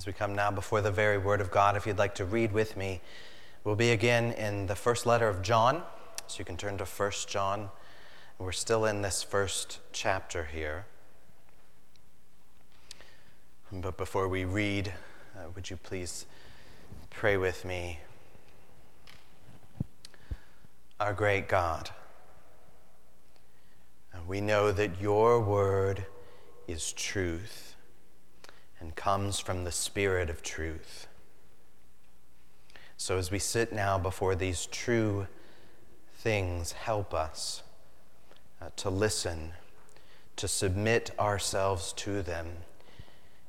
As we come now before the very Word of God, if you'd like to read with me, we'll be again in the first letter of John. So you can turn to 1 John. We're still in this first chapter here. But before we read, uh, would you please pray with me? Our great God, uh, we know that your word is truth and comes from the Spirit of truth. So as we sit now before these true things, help us uh, to listen, to submit ourselves to them,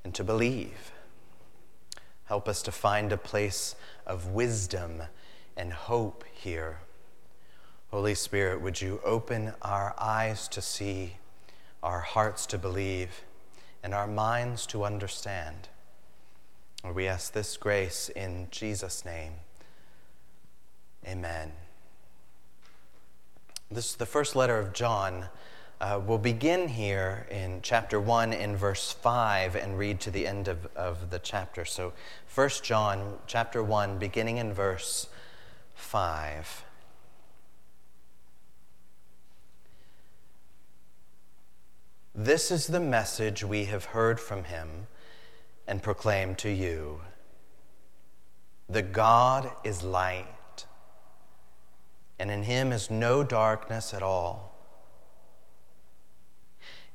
and to believe. Help us to find a place of wisdom and hope here. Holy Spirit, would you open our eyes to see, our hearts to believe, and our minds to understand. we ask this grace in Jesus' name. Amen. This is the first letter of John. Uh, we'll begin here in chapter 1 in verse 5 and read to the end of, of the chapter. So, 1 John chapter 1, beginning in verse 5. This is the message we have heard from him and proclaimed to you. The God is light, and in him is no darkness at all.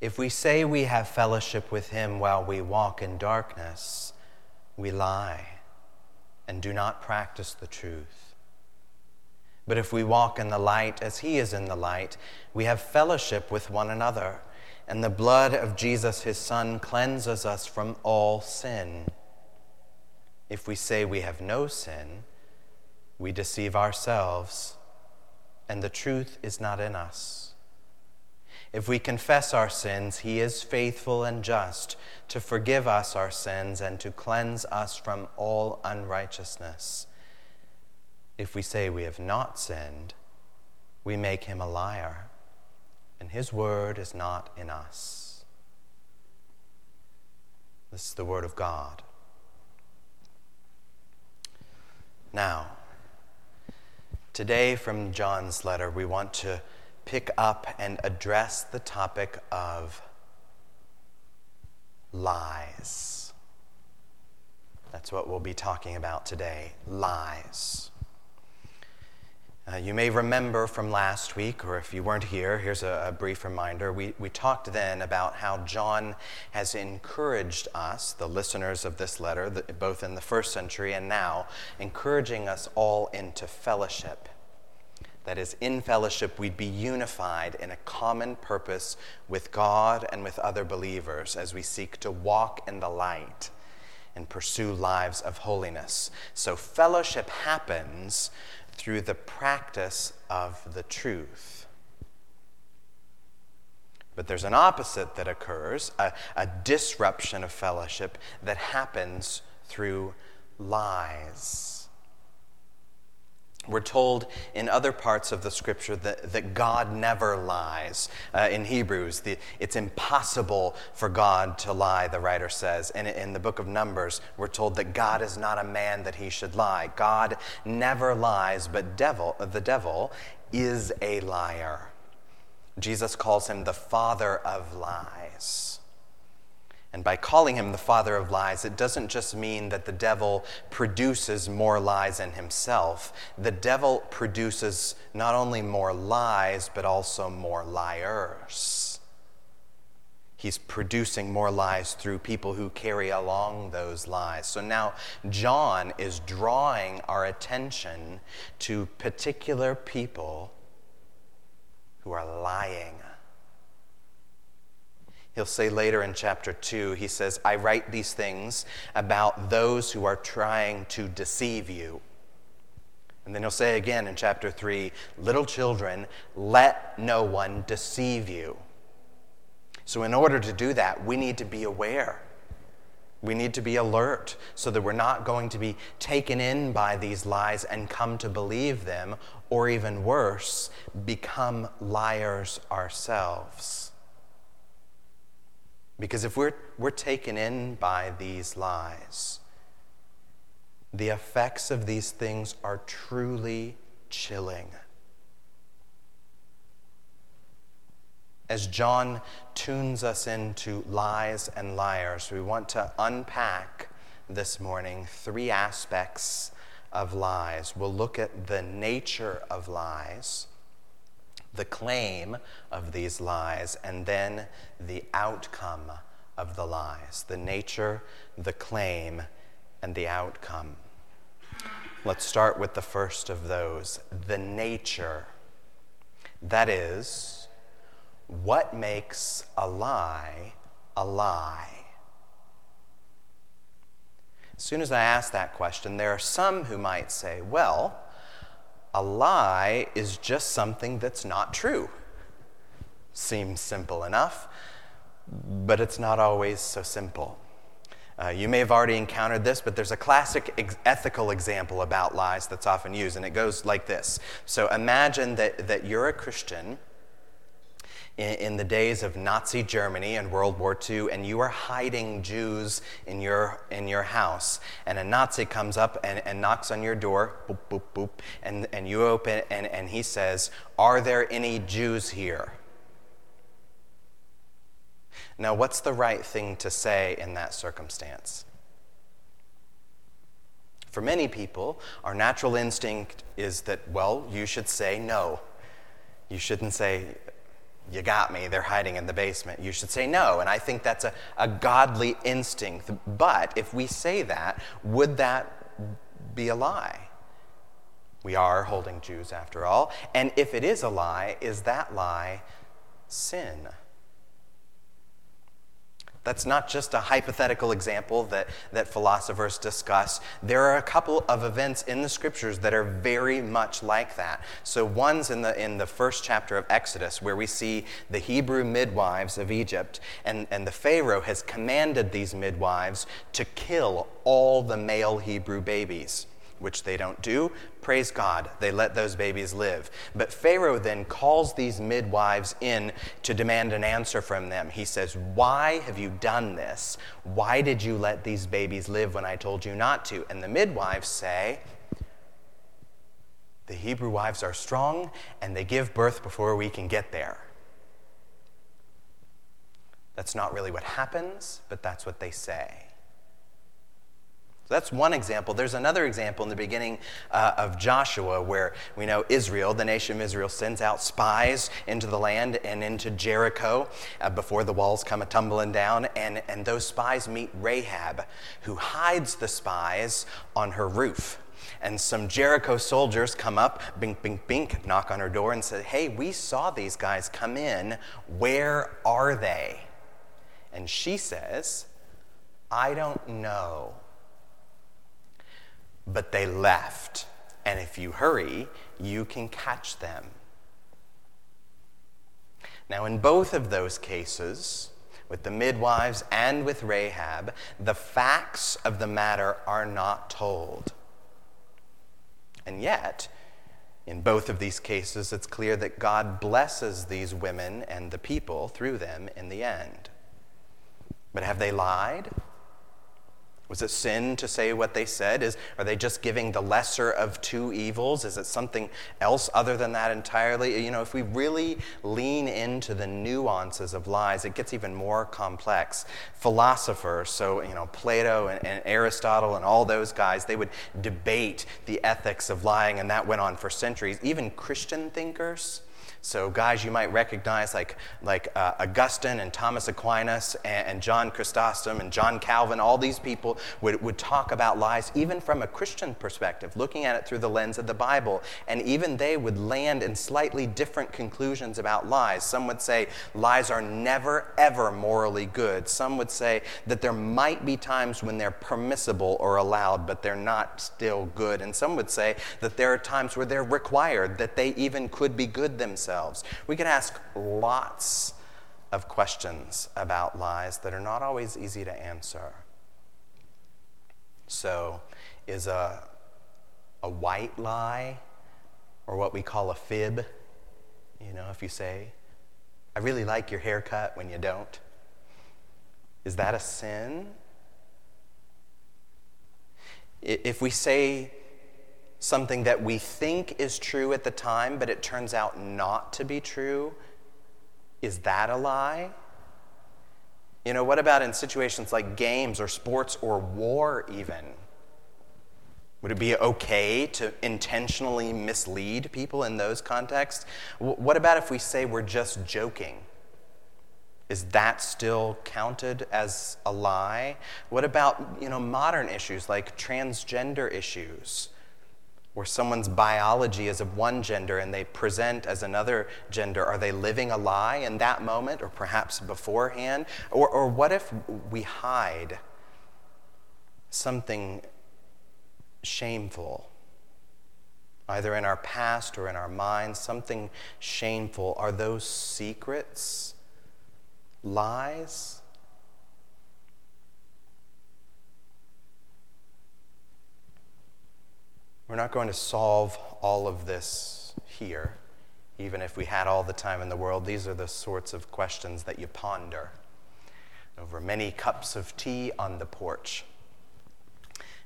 If we say we have fellowship with him while we walk in darkness, we lie and do not practice the truth. But if we walk in the light as he is in the light, we have fellowship with one another and the blood of Jesus, his Son, cleanses us from all sin. If we say we have no sin, we deceive ourselves, and the truth is not in us. If we confess our sins, he is faithful and just to forgive us our sins and to cleanse us from all unrighteousness. If we say we have not sinned, we make him a liar and his word is not in us. This is the word of God. Now, today from John's letter, we want to pick up and address the topic of lies. That's what we'll be talking about today lies. Uh, you may remember from last week, or if you weren't here, here's a, a, brief reminder. We, we talked then about how John has encouraged us, the listeners of this letter, the, both in the first century and now, encouraging us all into fellowship. That is, in fellowship, we'd be unified in a common purpose with God and with other believers as we seek to walk in the light and pursue lives of holiness. So, fellowship happens through the practice of the truth. But there's an opposite that occurs a, a disruption of fellowship that happens through lies. We're told in other parts of the scripture that, that God never lies. Uh, in Hebrews, the, it's impossible for God to lie, the writer says. And in the book of Numbers, we're told that God is not a man that he should lie. God never lies, but devil, the devil is a liar. Jesus calls him the father of lies. And by calling him the father of lies, it doesn't just mean that the devil produces more lies in himself. The devil produces not only more lies, but also more liars. He's producing more lies through people who carry along those lies. So now John is drawing our attention to particular people who are lying He'll say later in chapter 2, he says, I write these things about those who are trying to deceive you. And then he'll say again in chapter 3, little children, let no one deceive you. So, in order to do that, we need to be aware. We need to be alert so that we're not going to be taken in by these lies and come to believe them, or even worse, become liars ourselves. Because if we're, we're taken in by these lies, the effects of these things are truly chilling. As John tunes us into lies and liars, we want to unpack this morning three aspects of lies. We'll look at the nature of lies, the claim of these lies, and then the outcome of the lies. The nature, the claim, and the outcome. Let's start with the first of those the nature. That is, what makes a lie a lie? As soon as I ask that question, there are some who might say, well, a lie is just something that's not true. Seems simple enough, but it's not always so simple. Uh, you may have already encountered this, but there's a classic ex- ethical example about lies that's often used, and it goes like this. So imagine that, that you're a Christian in, in the days of Nazi Germany and World War II, and you are hiding Jews in your, in your house, and a Nazi comes up and, and knocks on your door, boop, boop, boop, and, and you open, and, and he says, Are there any Jews here? Now, what's the right thing to say in that circumstance? For many people, our natural instinct is that, well, you should say no. You shouldn't say, you got me, they're hiding in the basement. You should say no. And I think that's a, a godly instinct. But if we say that, would that be a lie? We are holding Jews after all. And if it is a lie, is that lie sin? That's not just a hypothetical example that, that philosophers discuss. There are a couple of events in the scriptures that are very much like that. So, one's in the, in the first chapter of Exodus, where we see the Hebrew midwives of Egypt, and, and the Pharaoh has commanded these midwives to kill all the male Hebrew babies which they don't do. Praise God, they let those babies live. But Pharaoh then calls these midwives in to demand an answer from them. He says, Why have you done this? Why did you let these babies live when I told you not to? And the midwives say, The Hebrew wives are strong and they give birth before we can get there. That's not really what happens, but that's what they say. So that's one example. There's another example in the beginning uh, of Joshua where we know Israel, the nation of Israel, sends out spies into the land and into Jericho uh, before the walls come a tumbling down. And, and those spies meet Rahab, who hides the spies on her roof. And some Jericho soldiers come up, bink, bink, bink, knock on her door and say, Hey, we saw these guys come in. Where are they? And she says, I don't know but they left. And if you hurry, you can catch them. Now, in both of those cases, with the midwives and with Rahab, the facts of the matter are not told. And yet, in both of these cases, it's clear that God blesses these women and the people through them in the end. But have they lied? Was it sin to say what they said? Is, are they just giving the lesser of two evils? Is it something else other than that entirely? You know, if we really lean into the nuances of lies, it gets even more complex. Philosophers, so, you know, Plato and, and Aristotle and all those guys, they would debate the ethics of lying, and that went on for centuries. Even Christian thinkers, so, guys you might recognize like, like uh, Augustine and Thomas Aquinas and, and, John Chrysostom and John Calvin, all these people would, would talk about lies even from a Christian perspective, looking at it through the lens of the Bible. And even they would land in slightly different conclusions about lies. Some would say lies are never, ever morally good. Some would say that there might be times when they're permissible or allowed, but they're not still good. And some would say that there are times where they're required, that they even could be good themselves ourselves. We could ask lots of questions about lies that are not always easy to answer. So, is a, a white lie or what we call a fib, you know, if you say, I really like your haircut when you don't, is that a sin? If we say something that we think is true at the time, but it turns out not to be true, is that a lie? You know, what about in situations like games or sports or war, even? Would it be okay to intentionally mislead people in those contexts? What about if we say we're just joking? Is that still counted as a lie? What about, you know, modern issues like transgender issues? Where someone's biology is of one gender and they present as another gender, are they living a lie in that moment or perhaps beforehand? Or, or what if we hide something shameful, either in our past or in our minds, something shameful? Are those secrets? lies. We're not going to solve all of this here, even if we had all the time in the world. These are the sorts of questions that you ponder over many cups of tea on the porch.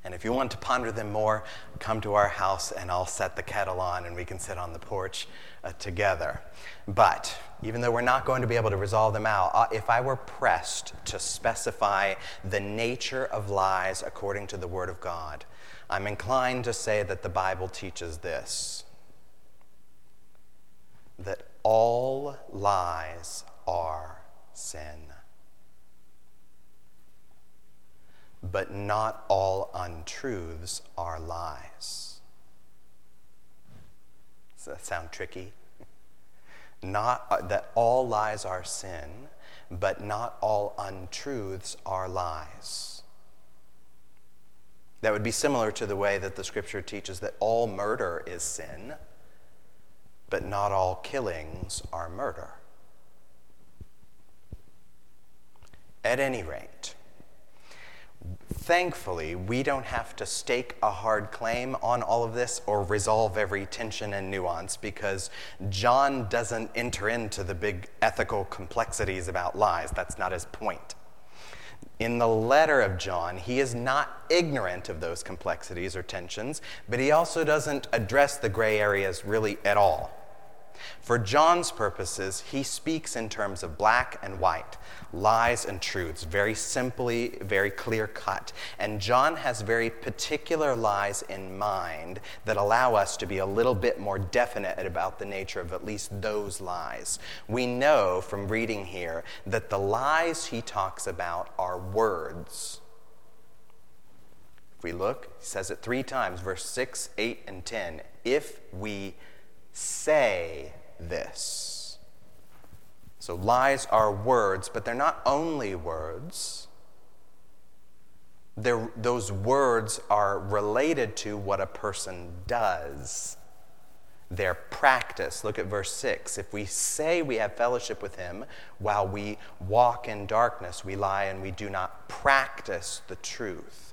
And if you want to ponder them more, come to our house and I'll set the kettle on and we can sit on the porch uh, together. But even though we're not going to be able to resolve them out, uh, if I were pressed to specify the nature of lies according to the Word of God, I'm inclined to say that the Bible teaches this that all lies are sin. but not all untruths are lies. Does that sound tricky? Not uh, that all lies are sin, but not all untruths are lies. That would be similar to the way that the scripture teaches that all murder is sin, but not all killings are murder. At any rate, Thankfully, we don't have to stake a hard claim on all of this or resolve every tension and nuance because John doesn't enter into the big ethical complexities about lies. That's not his point. In the letter of John, he is not ignorant of those complexities or tensions, but he also doesn't address the gray areas really at all. For John's purposes, he speaks in terms of black and white, lies and truths, very simply, very clear cut. And John has very particular lies in mind that allow us to be a little bit more definite about the nature of at least those lies. We know from reading here that the lies he talks about are words. If we look, he says it three times, verse 6, 8, and 10. If we say this. So lies are words, but they're not only words. They're, those words are related to what a person does, their practice. Look at verse 6. If we say we have fellowship with him while we walk in darkness, we lie and we do not practice the truth.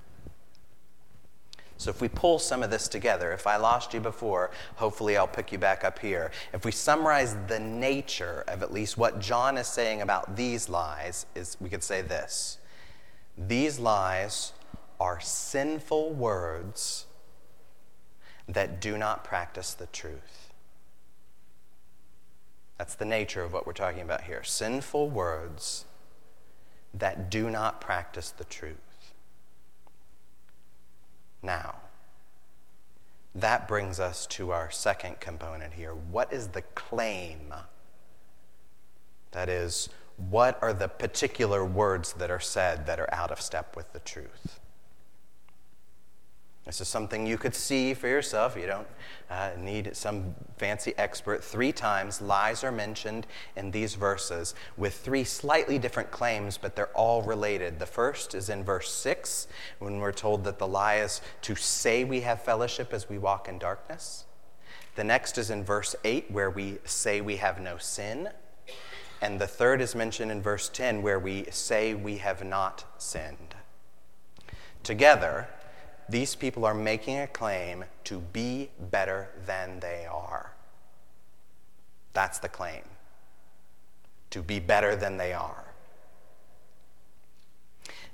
So, if we pull some of this together, if I lost you before, hopefully I'll pick you back up here. If we summarize the nature of at least what John is saying about these lies, is we could say this These lies are sinful words that do not practice the truth. That's the nature of what we're talking about here. Sinful words that do not practice the truth now. That brings us to our second component here. What is the claim? That is, what are the particular words that are said that are out of step with the truth? This is something you could see for yourself. You don't uh, need some fancy expert. Three times lies are mentioned in these verses with three slightly different claims, but they're all related. The first is in verse 6 when we're told that the lie is to say we have fellowship as we walk in darkness. The next is in verse 8 where we say we have no sin. And the third is mentioned in verse 10 where we say we have not sinned. Together, these people are making a claim to be better than they are. That's the claim. To be better than they are.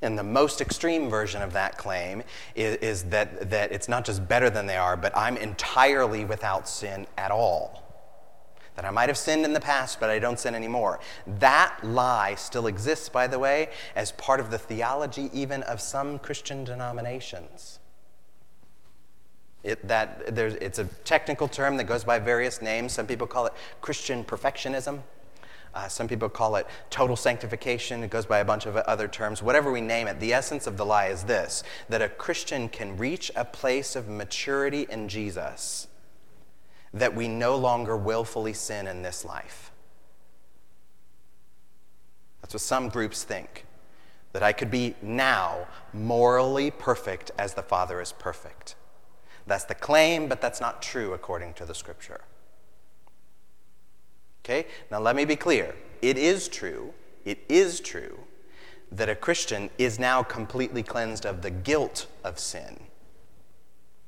And the most extreme version of that claim is, is, that, that it's not just better than they are, but I'm entirely without sin at all. That I might have sinned in the past, but I don't sin anymore. That lie still exists, by the way, as part of the theology even of some Christian denominations. It, that, it's a technical term that goes by various names. Some people call it Christian perfectionism. Uh, some people call it total sanctification. It goes by a bunch of other terms. Whatever we name it, the essence of the lie is this that a Christian can reach a place of maturity in Jesus that we no longer willfully sin in this life. That's what some groups think. That I could be now morally perfect as the Father is perfect. That's the claim, but that's not true according to the scripture. Okay? Now let me be clear. It is true, it is true that a Christian is now completely cleansed of the guilt of sin.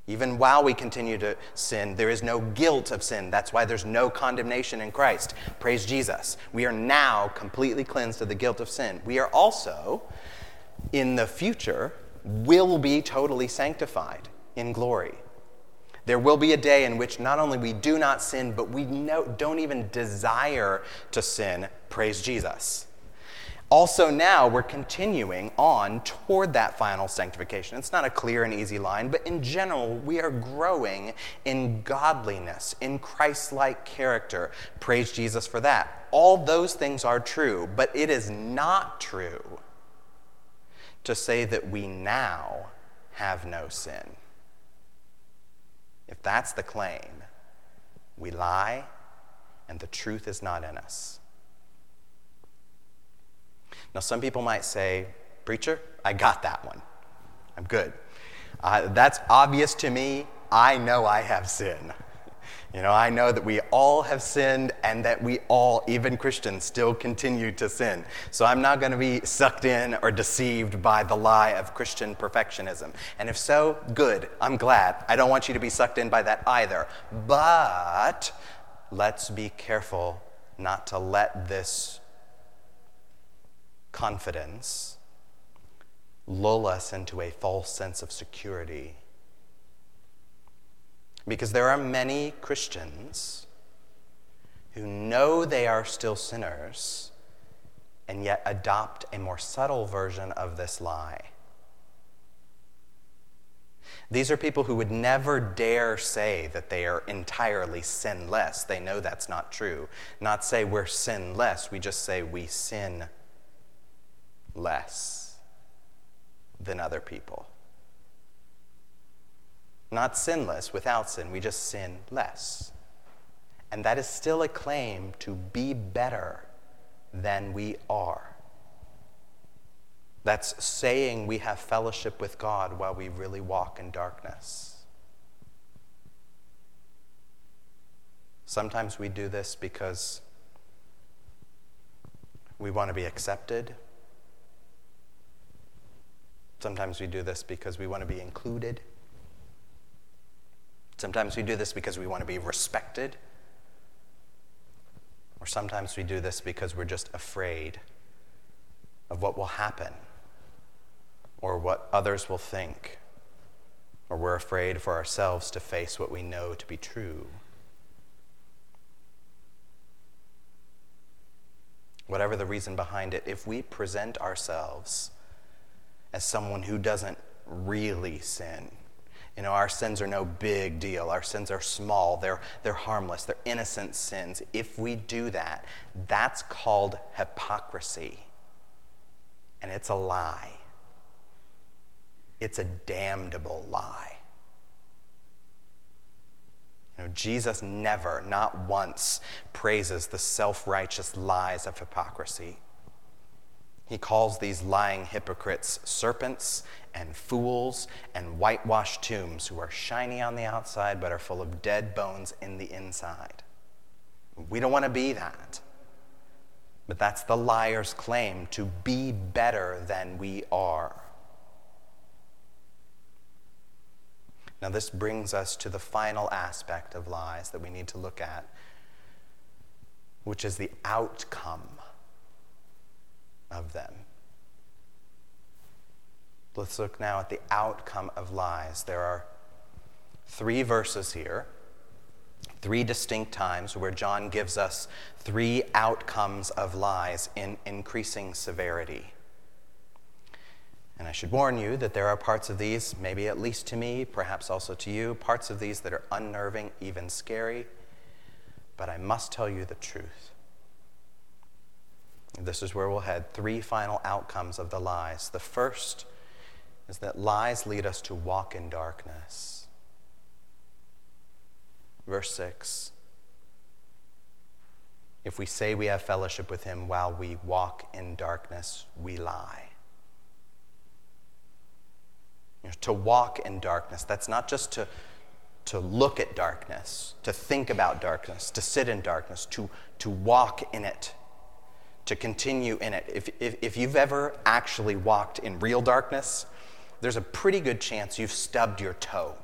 Even while we continue to sin, there is no guilt of sin. That's why there's no condemnation in Christ. Praise Jesus. We are now completely cleansed of the guilt of sin. We are also, in the future, will be totally sanctified in glory. There will be a day in which not only we do not sin, but we no, don't even desire to sin. Praise Jesus. Also, now we're continuing on toward that final sanctification. It's not a clear and easy line, but in general, we are growing in godliness, in Christ like character. Praise Jesus for that. All those things are true, but it is not true to say that we now have no sin. If that's the claim, we lie and the truth is not in us. Now, some people might say, Preacher, I got that one. I'm good. Uh, that's obvious to me. I know I have sin. You know, I know that we all have sinned and that we all, even Christians, still continue to sin. So I'm not going to be sucked in or deceived by the lie of Christian perfectionism. And if so, good. I'm glad. I don't want you to be sucked in by that either. But let's be careful not to let this confidence lull us into a false sense of security because there are many Christians who know they are still sinners and yet adopt a more subtle version of this lie. These are people who would never dare say that they are entirely sinless. They know that's not true. Not say we're sinless, we just say we sin less than other people. Not sinless without sin, we just sin less. And that is still a claim to be better than we are. That's saying we have fellowship with God while we really walk in darkness. Sometimes we do this because we want to be accepted. Sometimes we do this because we want to be included. Sometimes we do this because we want to be respected. Or sometimes we do this because we're just afraid of what will happen or what others will think. Or we're afraid for ourselves to face what we know to be true. Whatever the reason behind it, if we present ourselves as someone who doesn't really sin, you know, our sins are no big deal. Our sins are small. They're, they're harmless. They're innocent sins. If we do that, that's called hypocrisy. And it's a lie. It's a damnable lie. You know, Jesus never, not once, praises the self righteous lies of hypocrisy. He calls these lying hypocrites serpents and fools and whitewashed tombs who are shiny on the outside but are full of dead bones in the inside. We don't want to be that. But that's the liar's claim to be better than we are. Now, this brings us to the final aspect of lies that we need to look at, which is the outcome of them. Let's look now at the outcome of lies. There are three verses here, three distinct times where John gives us three outcomes of lies in increasing severity. And I should warn you that there are parts of these, maybe at least to me, perhaps also to you, parts of these that are unnerving, even scary. But I must tell you the truth. This is where we'll head. Three final outcomes of the lies. The first is that lies lead us to walk in darkness. Verse 6 If we say we have fellowship with him while we walk in darkness, we lie. You know, to walk in darkness, that's not just to, to look at darkness, to think about darkness, to sit in darkness, to, to walk in it, to continue in it. If, if, if you've ever actually walked in real darkness, there's a pretty good chance you've stubbed your toe.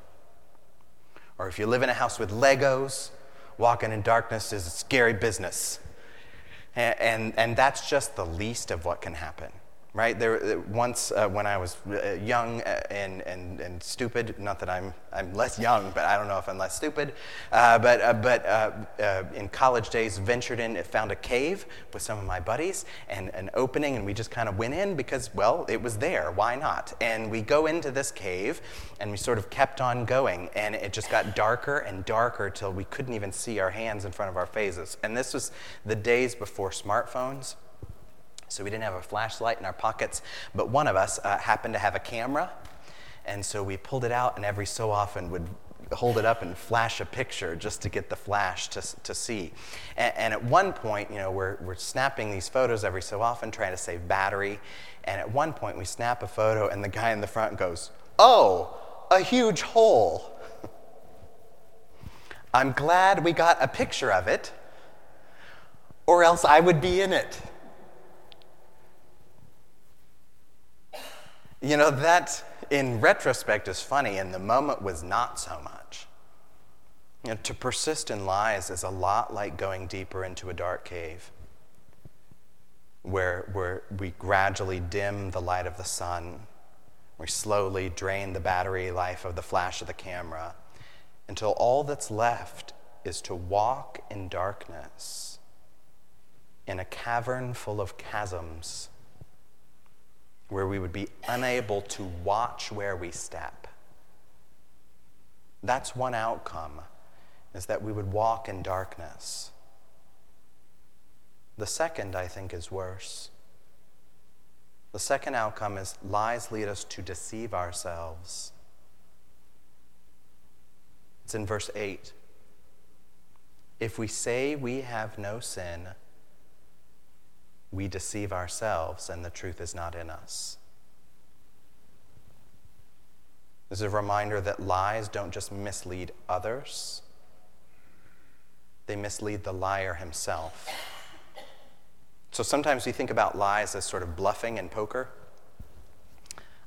Or if you live in a house with Legos, walking in darkness is a scary business. And, and, and that's just the least of what can happen right? There, once uh, when I was uh, young uh, and, and, and stupid, not that I'm, I'm less young, but I don't know if I'm less stupid, uh, but, uh, but uh, in college days, ventured in, found a cave with some of my buddies and an opening, and we just kind of went in because, well, it was there. Why not? And we go into this cave, and we sort of kept on going, and it just got darker and darker till we couldn't even see our hands in front of our faces. And this was the days before smartphones. So we didn't have a flashlight in our pockets, but one of us uh, happened to have a camera. And so we pulled it out and every so often would hold it up and flash a picture just to get the flash to, to see. And, and, at one point, you know, we're, we're snapping these photos every so often, trying to save battery. And at one point, we snap a photo, and the guy in the front goes, Oh, a huge hole. I'm glad we got a picture of it, or else I would be in it. You know, that in retrospect is funny, in the moment was not so much. You know, to persist in lies is a lot like going deeper into a dark cave where, where we gradually dim the light of the sun. We slowly drain the battery life of the flash of the camera until all that's left is to walk in darkness in a cavern full of chasms where we would be unable to watch where we step. That's one outcome, is that we would walk in darkness. The second, I think, is worse. The second outcome is lies lead us to deceive ourselves. It's in verse 8. If we say we have no sin, we deceive ourselves and the truth is not in us. This is a reminder that lies don't just mislead others, they mislead the liar himself. So sometimes we think about lies as sort of bluffing in poker.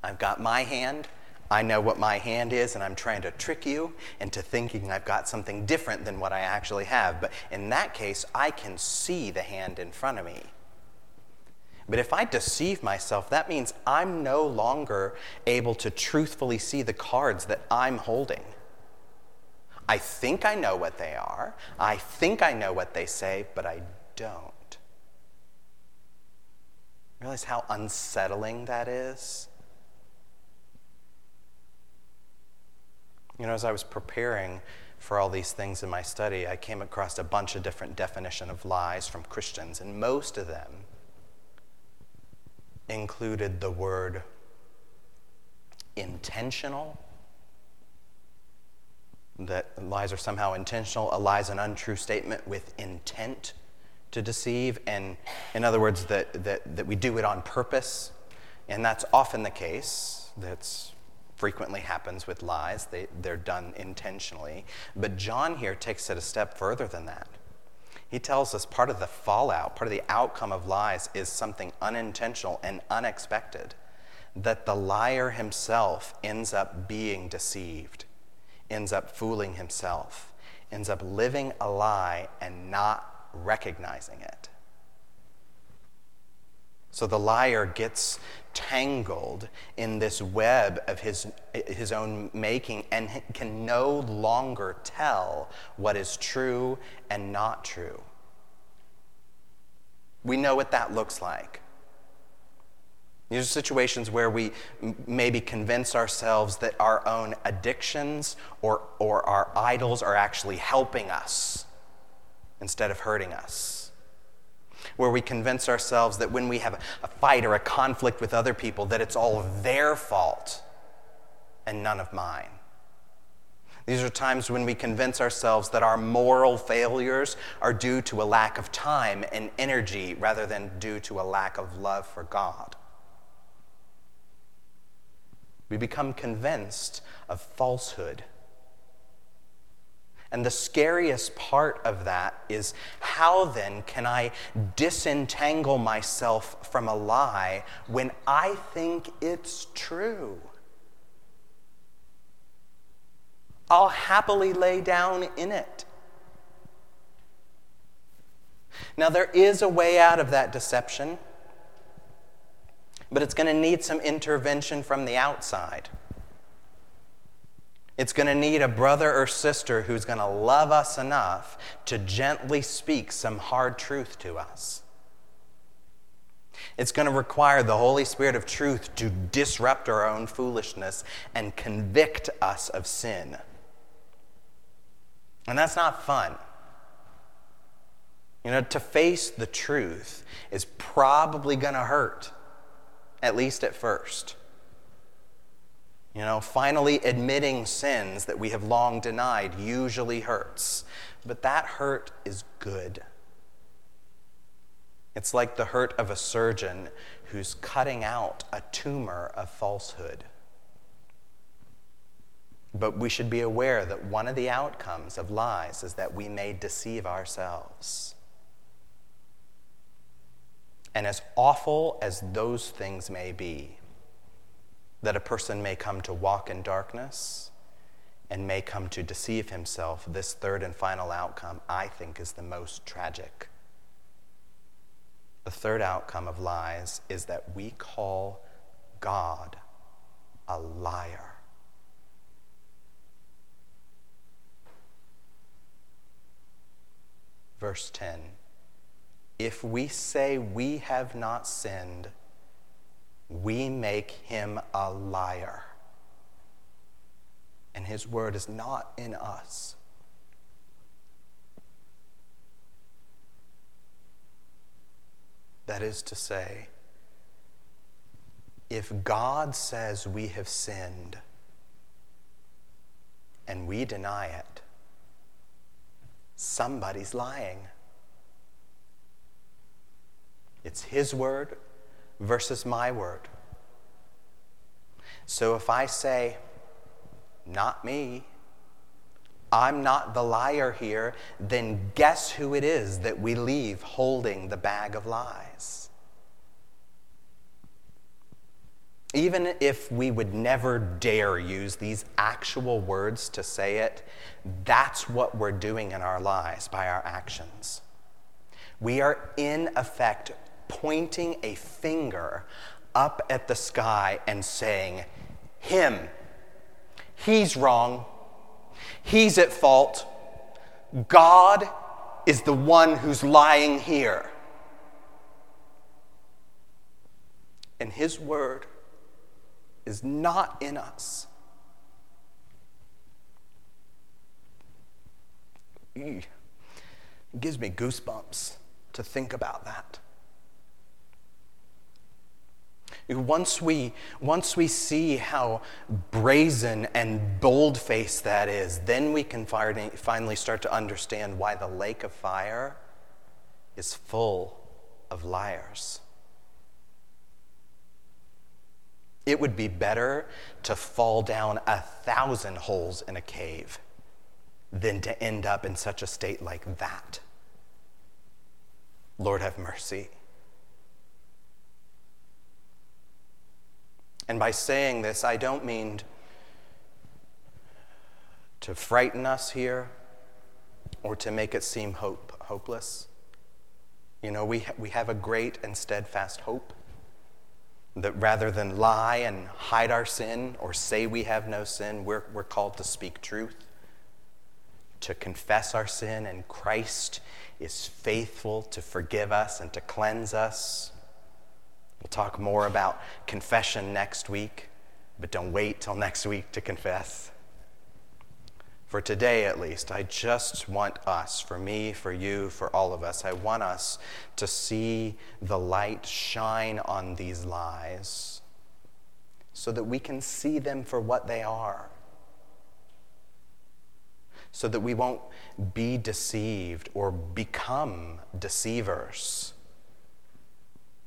I've got my hand, I know what my hand is, and I'm trying to trick you into thinking I've got something different than what I actually have. But in that case, I can see the hand in front of me. But if I deceive myself, that means I'm no longer able to truthfully see the cards that I'm holding. I think I know what they are, I think I know what they say, but I don't. Realize how unsettling that is? You know, as I was preparing for all these things in my study, I came across a bunch of different definition of lies from Christians, and most of them included the word intentional, that lies are somehow intentional. A lie is an untrue statement with intent to deceive, and in other words, that, that, that we do it on purpose. And that's often the case. That's frequently happens with lies. They, they're done intentionally. But John here takes it a step further than that. He tells us part of the fallout, part of the outcome of lies is something unintentional and unexpected. That the liar himself ends up being deceived, ends up fooling himself, ends up living a lie and not recognizing it. So the liar gets tangled in this web of his, his own making and can no longer tell what is true and not true. We know what that looks like. These are situations where we maybe convince ourselves that our own addictions or, or our idols are actually helping us instead of hurting us. Where we convince ourselves that when we have a fight or a conflict with other people, that it's all their fault and none of mine. These are times when we convince ourselves that our moral failures are due to a lack of time and energy rather than due to a lack of love for God. We become convinced of falsehood. And the scariest part of that is how then can I disentangle myself from a lie when I think it's true? I'll happily lay down in it. Now, there is a way out of that deception but it's going to need some intervention from the outside. It's going to need a brother or sister who's going to love us enough to gently speak some hard truth to us. It's going to require the Holy Spirit of truth to disrupt our own foolishness and convict us of sin. And that's not fun. You know, to face the truth is probably going to hurt at least at first. You know, finally admitting sins that we have long denied usually hurts, but that hurt is good. It's like the hurt of a surgeon who's cutting out a tumor of falsehood. But we should be aware that one of the outcomes of lies is that we may deceive ourselves. And as awful as those things may be, that a person may come to walk in darkness and may come to deceive himself, this third and final outcome, I think, is the most tragic. The third outcome of lies is that we call God a liar. Verse 10 if we say we have not sinned, we make him a liar. And his word is not in us. That is to say, if God says we have sinned and we deny it, somebody's lying. It's His word versus my word. So if I say, not me, I'm not the liar here, then guess who it is that we leave holding the bag of lies? Even if we would never dare use these actual words to say it, that's what we're doing in our lives by our actions. We are, in effect, pointing a finger up at the sky and saying, Him, He's wrong, He's at fault, God is the one who's lying here. And His word is not in us. It gives me goosebumps to think about that. Once we, once we see how brazen and bold faced that is, then we can finally start to understand why the lake of fire is full of liars. It would be better to fall down a thousand holes in a cave than to end up in such a state like that. Lord, have mercy. And by saying this, I don't mean to frighten us here or to make it seem hope, hopeless. You know, we, ha- we have a great and steadfast hope That rather than lie and hide our sin or say we have no sin, we're, we're called to speak truth, to confess our sin, and Christ is faithful to forgive us and to cleanse us. We'll talk more about confession next week, but don't wait till next week to confess. For today, at least, I just want us, for me, for you, for all of us, I want us to see the light shine on these lies so that we can see them for what they are. So that we won't be deceived or become deceivers,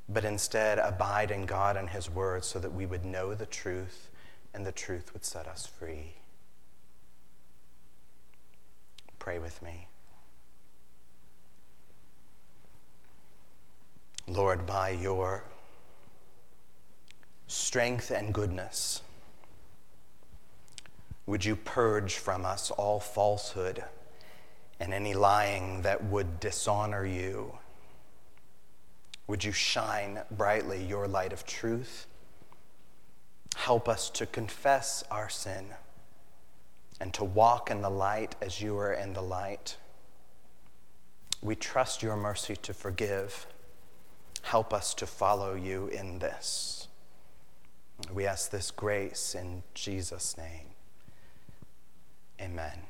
but instead abide in God and His Word so that we would know the truth and the truth would set us free. Pray with me. Lord, by your strength and goodness, would you purge from us all falsehood and any lying that would dishonor you? Would you shine brightly your light of truth? Help us to confess our sin and to walk in the light as you are in the light. We trust your mercy to forgive. Help us to follow you in this. We ask this grace in Jesus' name. Amen.